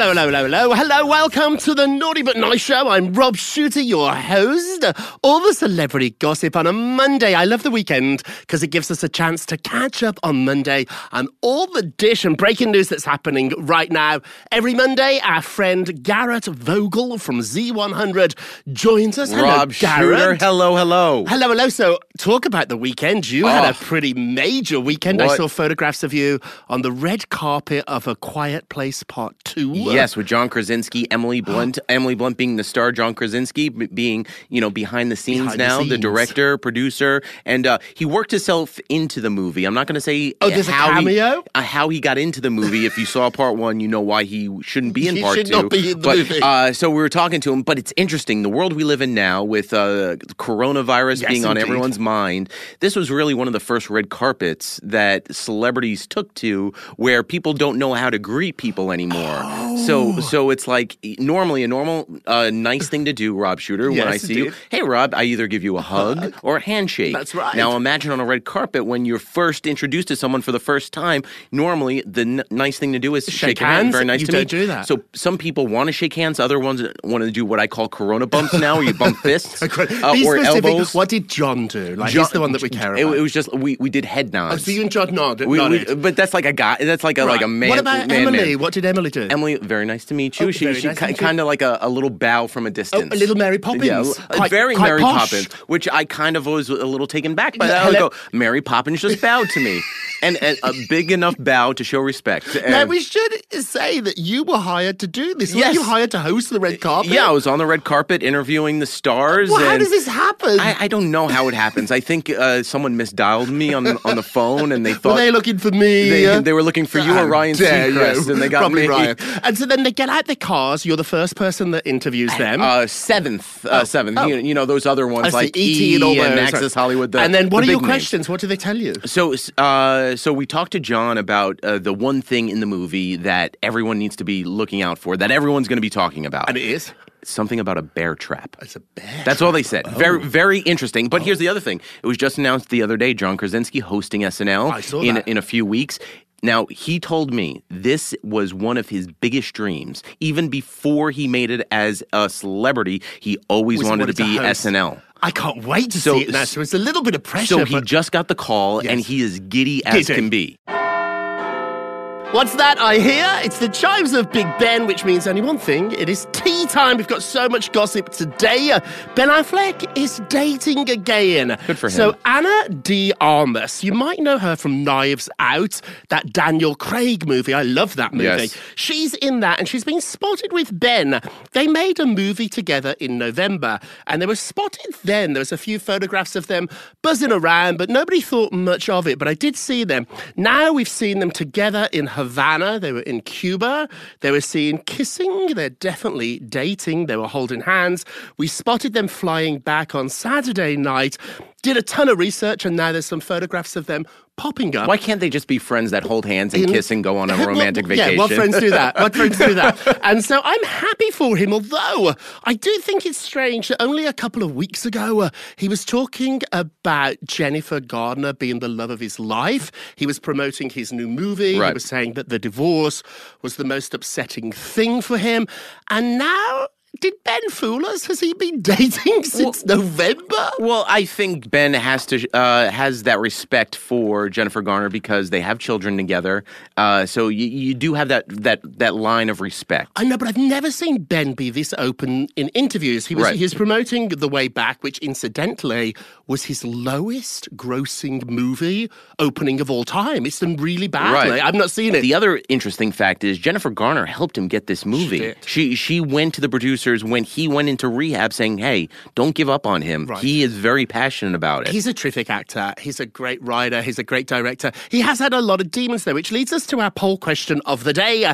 Hello, hello, hello, hello, hello. Welcome to the Naughty But Nice Show. I'm Rob Shooter, your host. All the celebrity gossip on a Monday. I love the weekend because it gives us a chance to catch up on Monday and all the dish and breaking news that's happening right now. Every Monday, our friend Garrett Vogel from Z100 joins us. Hello, Rob Garrett. Shooter, hello, hello. Hello, hello. So, talk about the weekend. You had a Oh. pretty major weekend. I saw photographs of you on the red carpet of A Quiet Place Part 2. Yes, with John Krasinski, Emily Blunt, Emily Blunt being the star, John Krasinski being, you know, behind the scenes Behind now, the, scenes. director, producer, and uh, he worked himself into the movie. I'm not going to say Oh, there's a how cameo? He, uh, how he got into the movie. if you saw part one, you know why he shouldn't be in He part should two. not be in the but, movie. Uh, so we were talking to him, but it's interesting. The world we live in now with uh, coronavirus Yes, being on everyone's mind, this was really one of the first red carpets that celebrities took to where people don't know how to greet people anymore. Oh. So so it's like normally a normal uh, nice thing to do, Rob Shooter, when I see you. Hey Rob, I either give you a hug or a handshake. That's right. Now imagine on a red carpet when you're first introduced to someone for the first time, normally the n- nice thing to do is Shake hand. hands? Very nice You to meet. do that. So some people want to shake hands, other ones want to do what I call corona bumps now, where you bump fists uh, or elbows. What did John do? Like, John- he's the one that we care it, about. it was just we, we did head oh, nods. so you and John nod, We- we- but that's like a guy. That's like a like a man. What about man, Emily? man. What did Emily do? Emily, very nice to meet you. Oh, she very she nice you. kind of like a, a little bow from a Oh, distance. a little Mary Poppins. Yeah, Quite- very quite Mary posh. Poppins, which I kind of was a little taken back by that. I go, Mary Poppins just bowed to me, and, and a big enough bow to show respect. Now we should say that you were hired to do this. Yes. you hired to host the red carpet? yeah, I was on the red carpet interviewing the stars. Well, how does this happen? I, I don't know how it happens. I think uh, someone misdialed me on on the phone, and they thought were they looking for me? they, they were looking for you or Ryan Seacrest, you. and they got Probably me. Ryan. And so then they get out their cars. You're the first person that interviews them. Uh, seventh, uh, seventh. oh. You, you know those other ones like E.T. E and all and. Access Hollywood. The, and then what the are your names. questions? What do they tell you? So, uh, so we talked to John about uh, the one thing in the movie that everyone needs to be looking out for, that everyone's going to be talking about. And it is. something about a bear trap. It's a bear. That's all they said. Oh. Very, very interesting. But here's the other thing. It was just announced the other day. John Krasinski hosting SNL in in a few weeks. Now, he told me this was one of his biggest dreams. Even before he made it as a celebrity, he always wanted, wanted to be. SNL. I can't wait to So- see it now. So it's a little bit of pressure. So he just got the call and he is giddy as Giddy. can be. What's that I hear? It's the chimes of Big Ben, which means only one thing. It is tea time. We've got so much gossip today. Uh, Ben Affleck is dating again. Good for him. So. Ana de Armas, you might know her from Knives Out, that Daniel Craig movie. I love that movie. Yes. She's in that and she's been spotted with Ben. They made a movie together in November and they were spotted then. There was a few photographs of them buzzing around, but nobody thought much of it. But I did see them. Now we've seen them together in Havana. They were in Cuba. They were seen kissing. They're definitely dating. They were holding hands. We spotted them flying back on Saturday night. Did a ton of research and now there's some photographs of them popping up. Why can't they just be friends that hold hands and In- kiss and go on a Well, romantic vacation? Yeah, what friends do that? What friends do that? And so I'm happy for him, although I do think it's strange that only a couple of weeks ago uh, he was talking about Jennifer Garner being the love of his life. He was promoting his new movie. He was saying that the divorce was the most upsetting thing for him. And now. Did Ben fool us? Has he been dating since November? Well, I think Ben has to uh, has that respect for Jennifer Garner because they have children together. Uh, so you, you do have that that that line of respect. I know, but I've never seen Ben be this open in interviews. He was Right. he was promoting The Way Back, which incidentally was his lowest grossing movie opening of all time. It's done really badly. I've not seen it. The other interesting fact is Jennifer Garner helped him get this movie. did. She she went to the producers when he went into rehab, saying, "Hey, don't give up on him. Right. He is very passionate about it." He's a terrific actor. He's a great writer. He's a great director. He has had a lot of demons, though, which leads us to our poll question of the day.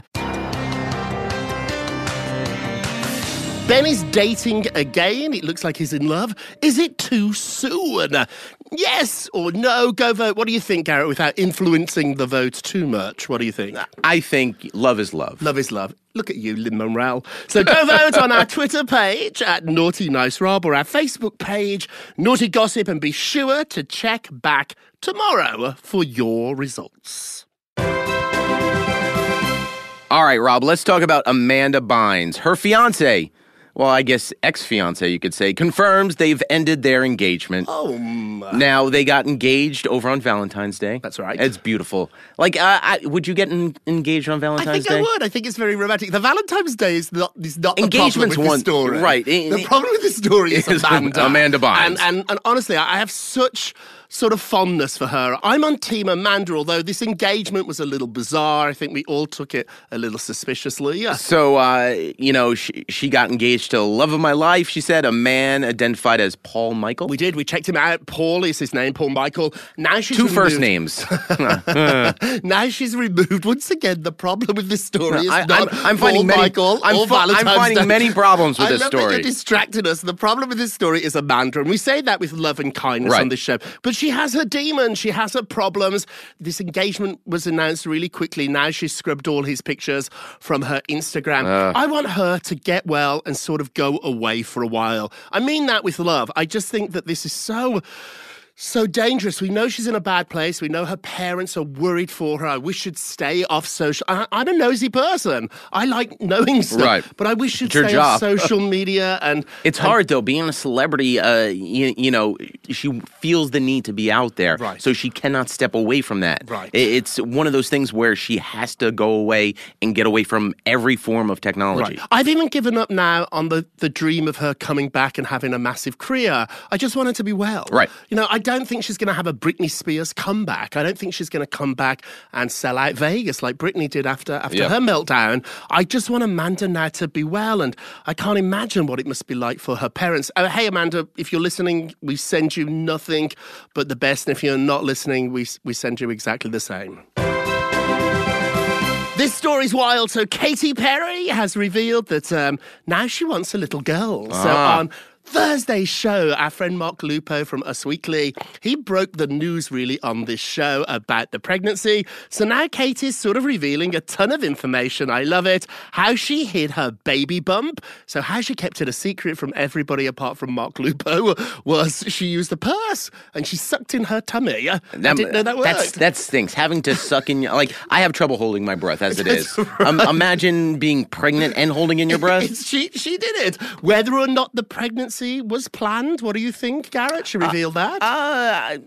Ben is dating again. It looks like he's in love. Is it too soon? Yes or no? Go vote. What do you think, Garrett, without influencing the vote too much? What do you think? I think love is love. Love is love. Look at you, Lin Manuel. So go vote on our Twitter page at Naughty Nice Rob or our Facebook page, Naughty Gossip, and be sure to check back tomorrow for your results. All right, Rob, let's talk about Amanda Bynes. Her fiance, well, I guess ex fiance, you could say, confirms they've ended their engagement. Oh, Now, they got engaged over on Valentine's Day. That's right. It's beautiful. Like, uh, I, would you get en- engaged on Valentine's Day? I think Day? I would. I think it's very romantic. The Valentine's Day is not, is not the problem with one- story. right. The problem with the story is Is Amanda. Amanda Bynes. And, and, and honestly, I have such sort of fondness for her. I'm on Team Amanda, although this engagement was a little bizarre. I think we all took it a little suspiciously. Yeah. So, uh, you know, she, she got engaged to the love of my life, she said, a man identified as Paul Michael. We did. We checked him out. Paul is his name, Paul Michael. Now she's Two first removed- names. now she's removed. Once again, the problem with this story is I- I'm- not I'm Paul finding many- Michael I'm I'm finding Day. many problems with I this love that. You're distracting us. The problem with this story is Amanda, and we say that with love and kindness Right. on this show. But she has her demons. She has her problems. This engagement was announced really quickly. Now she's scrubbed all his pictures from her Instagram. Ah. I want her to get well and sort of go away for a while. I mean that with love. I just think that this is so so dangerous. We know she's in a bad place. We know her parents are worried for her. I wish she'd stay off social. I, I'm a nosy person. I like knowing stuff, Right. but I wish she'd stay off social media. And It's and- hard though, being a celebrity. Uh, you, you know, she feels the need to be out there, Right. so she cannot step away from that. Right. It's one of those things where she has to go away and get away from every form of technology. Right. I've even given up now on the, the dream of her coming back and having a massive career. I just want her to be well. Right. You know, I don't think she's going to have a Britney Spears comeback. I don't think she's going to come back and sell out Vegas like Britney did after after Yeah. her meltdown. I just want Amanda now to be well, and I can't imagine what it must be like for her parents. Uh, hey, Amanda, if you're listening, we send you nothing but the best, and if you're not listening, we we send you exactly the same. This story's wild. So Katy Perry has revealed that um, now she wants a little girl. So Ah. on Thursday's show, our friend Mark Lupo from Us Weekly, he broke the news really on this show about the pregnancy. So now Kate is sort of revealing a ton of information. I love it. How she hid her baby bump. So how she kept it a secret from everybody apart from Mark Lupo was she used a purse and she sucked in her tummy. I didn't know that worked. That's, that stinks. Having to suck in, your- like, I have trouble holding my breath as it is. Um, imagine being pregnant and holding in your breath. She she did it. Whether or not the pregnancy was planned, what do you think, Garrett? She revealed that. Uh,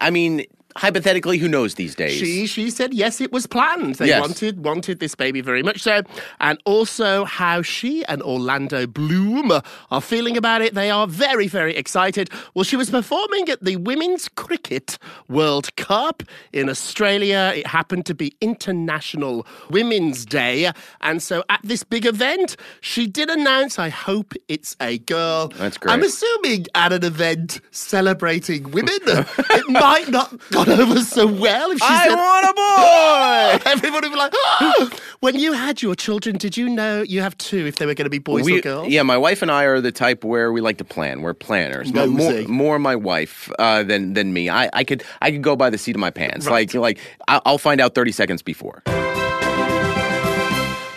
I mean, hypothetically, who knows these days? She she said yes, it was planned. They Yes. wanted wanted this baby very much so, and also how she and Orlando Bloom are feeling about it. They are very very excited. Well, she was performing at the Women's Cricket World Cup in Australia. It happened to be International Women's Day, and so at this big event, she did announce, "I hope it's a girl." That's great. I'm assuming at an event celebrating women, it might not gone over so well if she I said, want a boy. Everybody would be like, "Oh!" when you had your children, did you know you have two if they were going to be boys or girls? Yeah, my wife and I are the type where we like to plan. We're planners. But more, more my wife uh, than than me. I, I could I could go by the seat of my pants. Like like I'll find out thirty seconds before.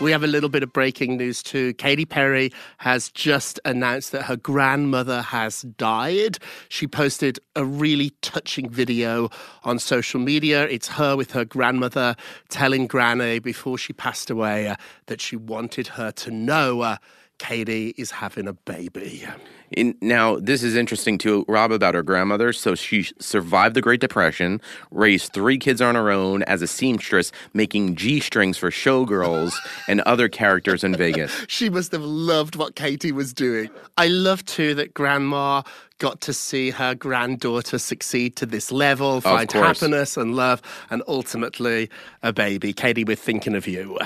We have a little bit of breaking news too. Katy Perry has just announced that her grandmother has died. She posted a really touching video on social media. It's her with her grandmother telling Granny before she passed away uh, that she wanted her to know uh, Katy is having a baby. In, now, this is interesting to Rob about her grandmother. So she survived the Great Depression, raised three kids on her own as a seamstress, making G strings for showgirls and other characters in Vegas. She must have loved what Katy was doing. I love too that grandma got to see her granddaughter succeed to this level, find happiness and love, and ultimately a baby. Katy, we're thinking of you.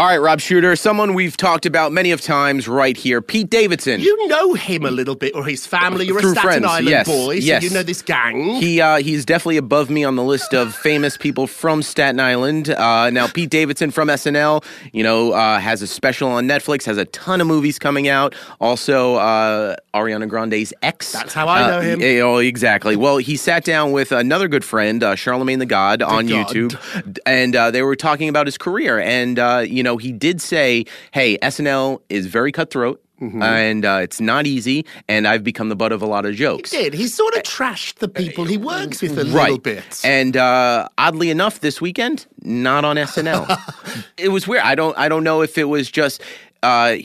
All right, Rob Shooter, someone we've talked about many of times right here, Pete Davidson. You know him a little bit, or his family. You're a Staten friends, Island yes, boy, so yes. you know this gang. He uh, he's definitely above me on the list of famous people from Staten Island. Uh, now Pete Davidson from SNL, you know, uh, has a special on Netflix, has a ton of movies coming out. Also, uh, Ariana Grande's ex. That's how I Uh, know him. oh, exactly. Well, he sat down with another good friend, uh, Charlamagne the God, on God. YouTube, and uh, they were talking about his career. And uh, you know, he did say, "Hey, SNL is very cutthroat." Mm-hmm. And uh, it's not easy, and I've become the butt of a lot of jokes. He did. He sort of trashed the people he works with a right. little bit. And uh, oddly enough, this weekend, not on SNL. it was weird. I don't. I don't know if it was just. Uh,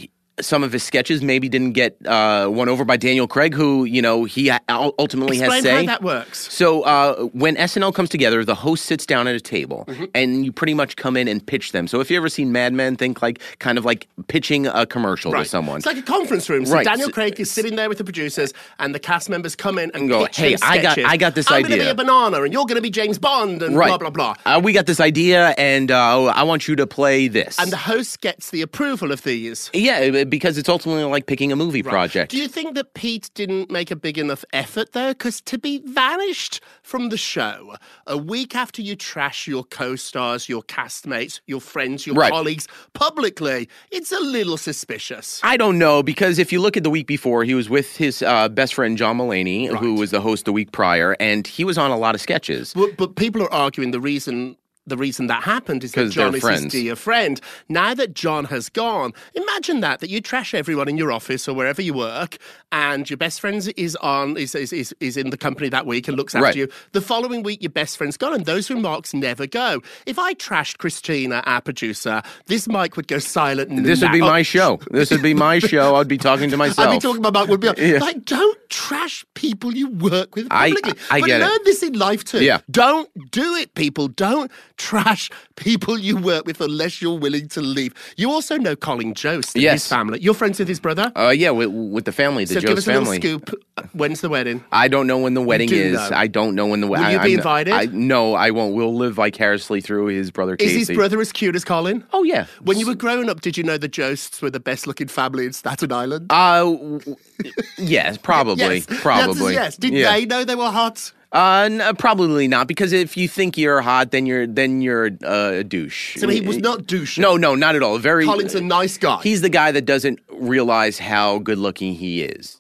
some of his sketches maybe didn't get uh, won over by Daniel Craig, who you know he ultimately Explain has say. how that works. So uh, when SNL comes together, the host sits down at a table, Mm-hmm. and you pretty much come in and pitch them. So if you ever seen Mad Men, think like kind of like pitching a commercial to someone. It's like a conference room. So Right. Daniel Craig is sitting there with the producers, and the cast members come in and, And go, "Hey, I got- I got this I'm gonna be a banana, and you're going to be James Bond, and right. blah blah blah. Uh, we got this idea, and uh, I want you to play this. And the host gets the approval of these. Yeah, because it's ultimately like picking a movie project. Do you think that Pete didn't make a big enough effort there? Because to be vanished from the show a week after you trash your co stars, your castmates, your friends, your Right. colleagues publicly, it's a little suspicious. I don't know because if you look at the week before, he was with his uh, best friend John Mulaney, who was the host the week prior, and he was on a lot of sketches. But, but people are arguing the reason. The reason that happened is that John is his dear friend. Now that John has gone, imagine that that you trash everyone in your office or wherever you work, and your best friend is on is is, is, is in the company that week and looks after Right. you. The following week, your best friend's gone, and those remarks never go. If I trashed Christina, our producer, this mic would go silent. This would be my show. This would be my show. I'd be talking to myself. I'd be talking about would be Yeah. like, don't trash people you work with I- publicly. I but get it. learn this in life too. Yeah. Don't do it, people. Don't trash people you work with unless you're willing to leave. You also know Colin Jost and Yes. his family. You're friends with his brother? Uh, yeah, with, with the family, the so give Joe's us a little scoop. When's the wedding? I don't know when the wedding is. know. I don't know when the wedding. Will wedding. you be invited? I, no, I won't. We'll live vicariously through his brother Casey. Is his brother as cute as Colin? Oh yeah. When you were growing up, did you know the Josts were the best looking family in Staten Island? Uh, yes, probably, yes. Probably. yes. Did yeah. they know they were hot? Uh, n- probably not because if you think you're hot, then you're then you're uh, a douche. So he was not douche. No, no, not at all. Very. Colin's a nice guy. He's the guy that doesn't realize how good looking he is.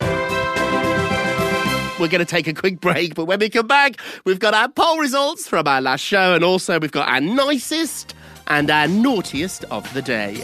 We're going to take a quick break, but when we come back, we've got our poll results from our last show, and also we've got our nicest and our naughtiest of the day.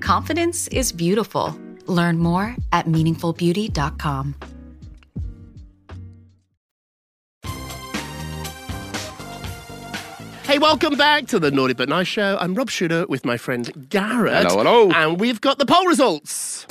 Confidence is beautiful. Learn more at meaningfulbeauty.com. Hey, welcome back to the Naughty But Nice Show. I'm Rob Shooter with my friend Garrett. Hello, hello. And we've got the poll results.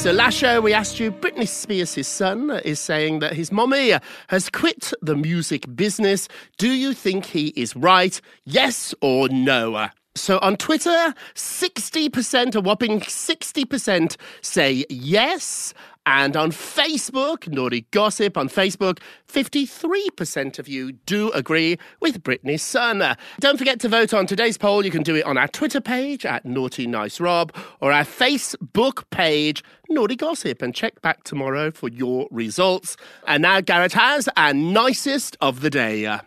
So last show we asked you, Britney Spears' son is saying that his mommy has quit the music business. Do you think he is right? Yes or no? So on Twitter, 60%, a whopping 60% say yes. And on Facebook, Naughty Gossip on Facebook, 53% of you do agree with Britney's son. Don't forget to vote on today's poll. You can do it on our Twitter page at Naughty Nice Rob or our Facebook page, Naughty Gossip, and check back tomorrow for your results. And now Garrett has our nicest of the day.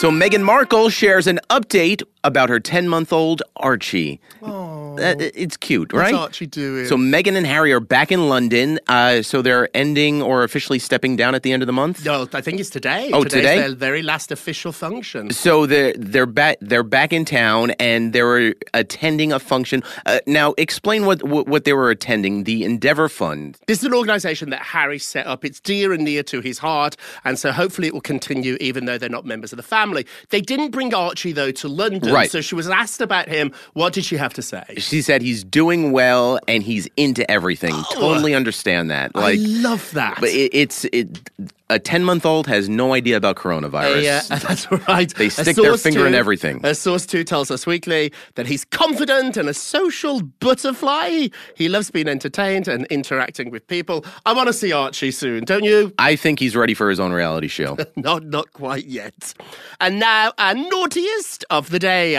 So Meghan Markle shares an update about her 10 month old Archie. Uh, it's cute, right? What's? Archie doing? So Meghan and Harry are back in London. Uh, so they're ending or officially stepping down at the end of the month. No, I think it's today. Oh, Today's today? their very last official function. So they're they're back they're back in town and they were attending a function. Uh, now explain what, what what they were attending. The Endeavour Fund. This is an organisation that Harry set up. It's dear and near to his heart, and so hopefully it will continue, even though they're not members of the family. They didn't bring Archie though to London, Right. so she was asked about him. What did she have to say? She said he's doing well and he's into everything. Oh. Totally understand that. Like I love that. But it, it's it. A ten month old has no idea about coronavirus. Yeah, that's right. They stick their finger in everything. A source two tells Us Weekly that he's confident and a social butterfly. He loves being entertained and interacting with people. I want to see Archie soon, don't you? I think he's ready for his own reality show. Not, not quite yet. And now, our naughtiest of the day.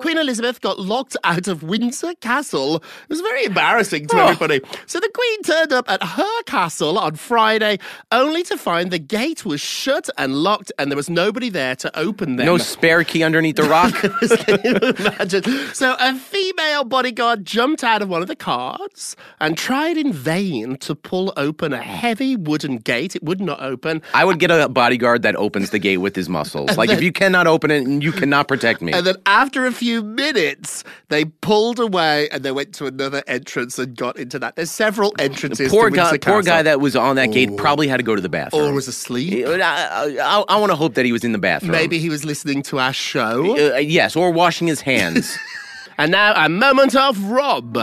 Queen Elizabeth got locked out of Windsor Castle. It was very embarrassing to oh. everybody. So the Queen turned up at her castle on Friday, only to find the gate was shut and locked and there was nobody there to open them. No spare key underneath the rock. Can you imagine? So a female bodyguard jumped out of one of the carts and tried in vain to pull open a heavy wooden gate. It would not open. I would get a bodyguard that opens the gate with his muscles. Like if you cannot open it, and you cannot protect me. And then after a few minutes, they pulled away and they went to another entrance and got into that. There's several entrances. Poor to guy, poor guy that was on that gate probably had to go to the bathroom. or was asleep. I, I, I want to hope that he was in the bathroom. Maybe he was listening to our show. Uh, yes, or washing his hands. And now a moment of Rob.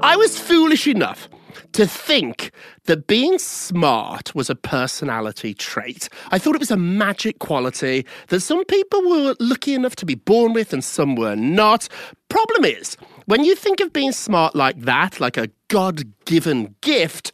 I was foolish enough to think that being smart was a personality trait. I thought it was a magic quality that some people were lucky enough to be born with and some were not. Problem is, when you think of being smart like that, like a God given gift,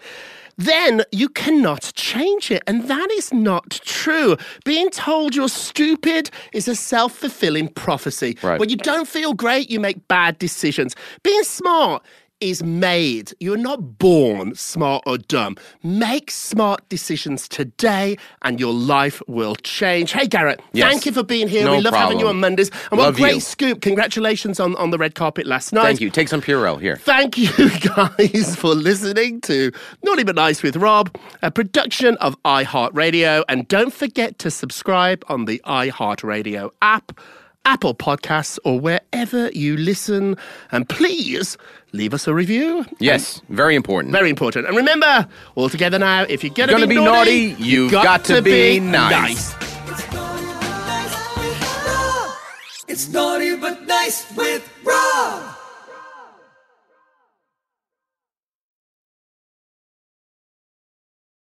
then you cannot change it. And that is not true. Being told you're stupid is a self fulfilling prophecy. Right. When you don't feel great, you make bad decisions. Being smart is made. You're not born smart or dumb. Make smart decisions today and your life will change. Hey, Garrett, Yes. thank you for being here. No we love having you on Mondays. And what Love a great you. scoop. Congratulations on, on the red carpet last night. Thank you. Take some Purell here. Thank you guys for listening to Naughty But Nice with Rob, a production of iHeartRadio. And don't forget to subscribe on the iHeartRadio app, Apple Podcasts, or wherever you listen. And please leave us a review. Yes, very important. Very important. And remember, all together now, if you're gonna, Gonna be naughty, you've got to be nice. It's naughty but nice with Rob.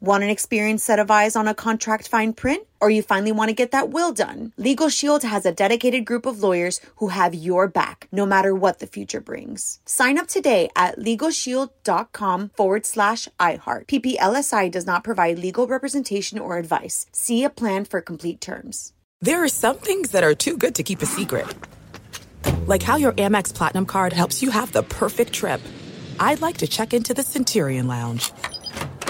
Want an experienced set of eyes on a contract fine print? Or you finally want to get that will done? Legal Shield has a dedicated group of lawyers who have your back, no matter what the future brings. Sign up today at LegalShield.com forward slash iHeart. PPLSI does not provide legal representation or advice. See a plan for complete terms. There are some things that are too good to keep a secret. Like how your Amex Platinum card helps you have the perfect trip. I'd like to check into the Centurion Lounge.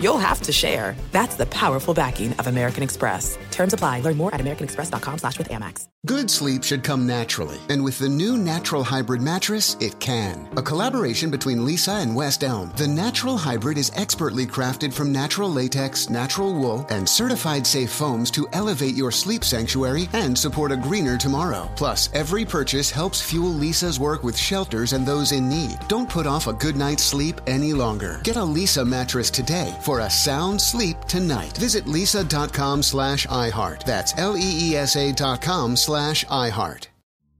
you'll have to share. That's the powerful backing of American Express. Terms apply. Learn more at americanexpress.com slash with Amex. Good sleep should come naturally, and with the new Natural Hybrid mattress, it can. A collaboration between Leesa and West Elm, the Natural Hybrid is expertly crafted from natural latex, natural wool, and certified safe foams to elevate your sleep sanctuary and support a greener tomorrow. Plus, every purchase helps fuel Leesa's work with shelters and those in need. Don't put off a good night's sleep any longer. Get a Leesa mattress today for a sound sleep tonight. Visit leesa.com slash iHeart. That's L-E-E-S-A dot com slash iHeart.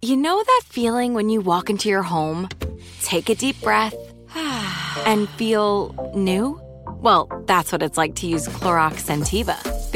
You know that feeling when you walk into your home, take a deep breath, and feel new? Well, that's what it's like to use Clorox Scentiva.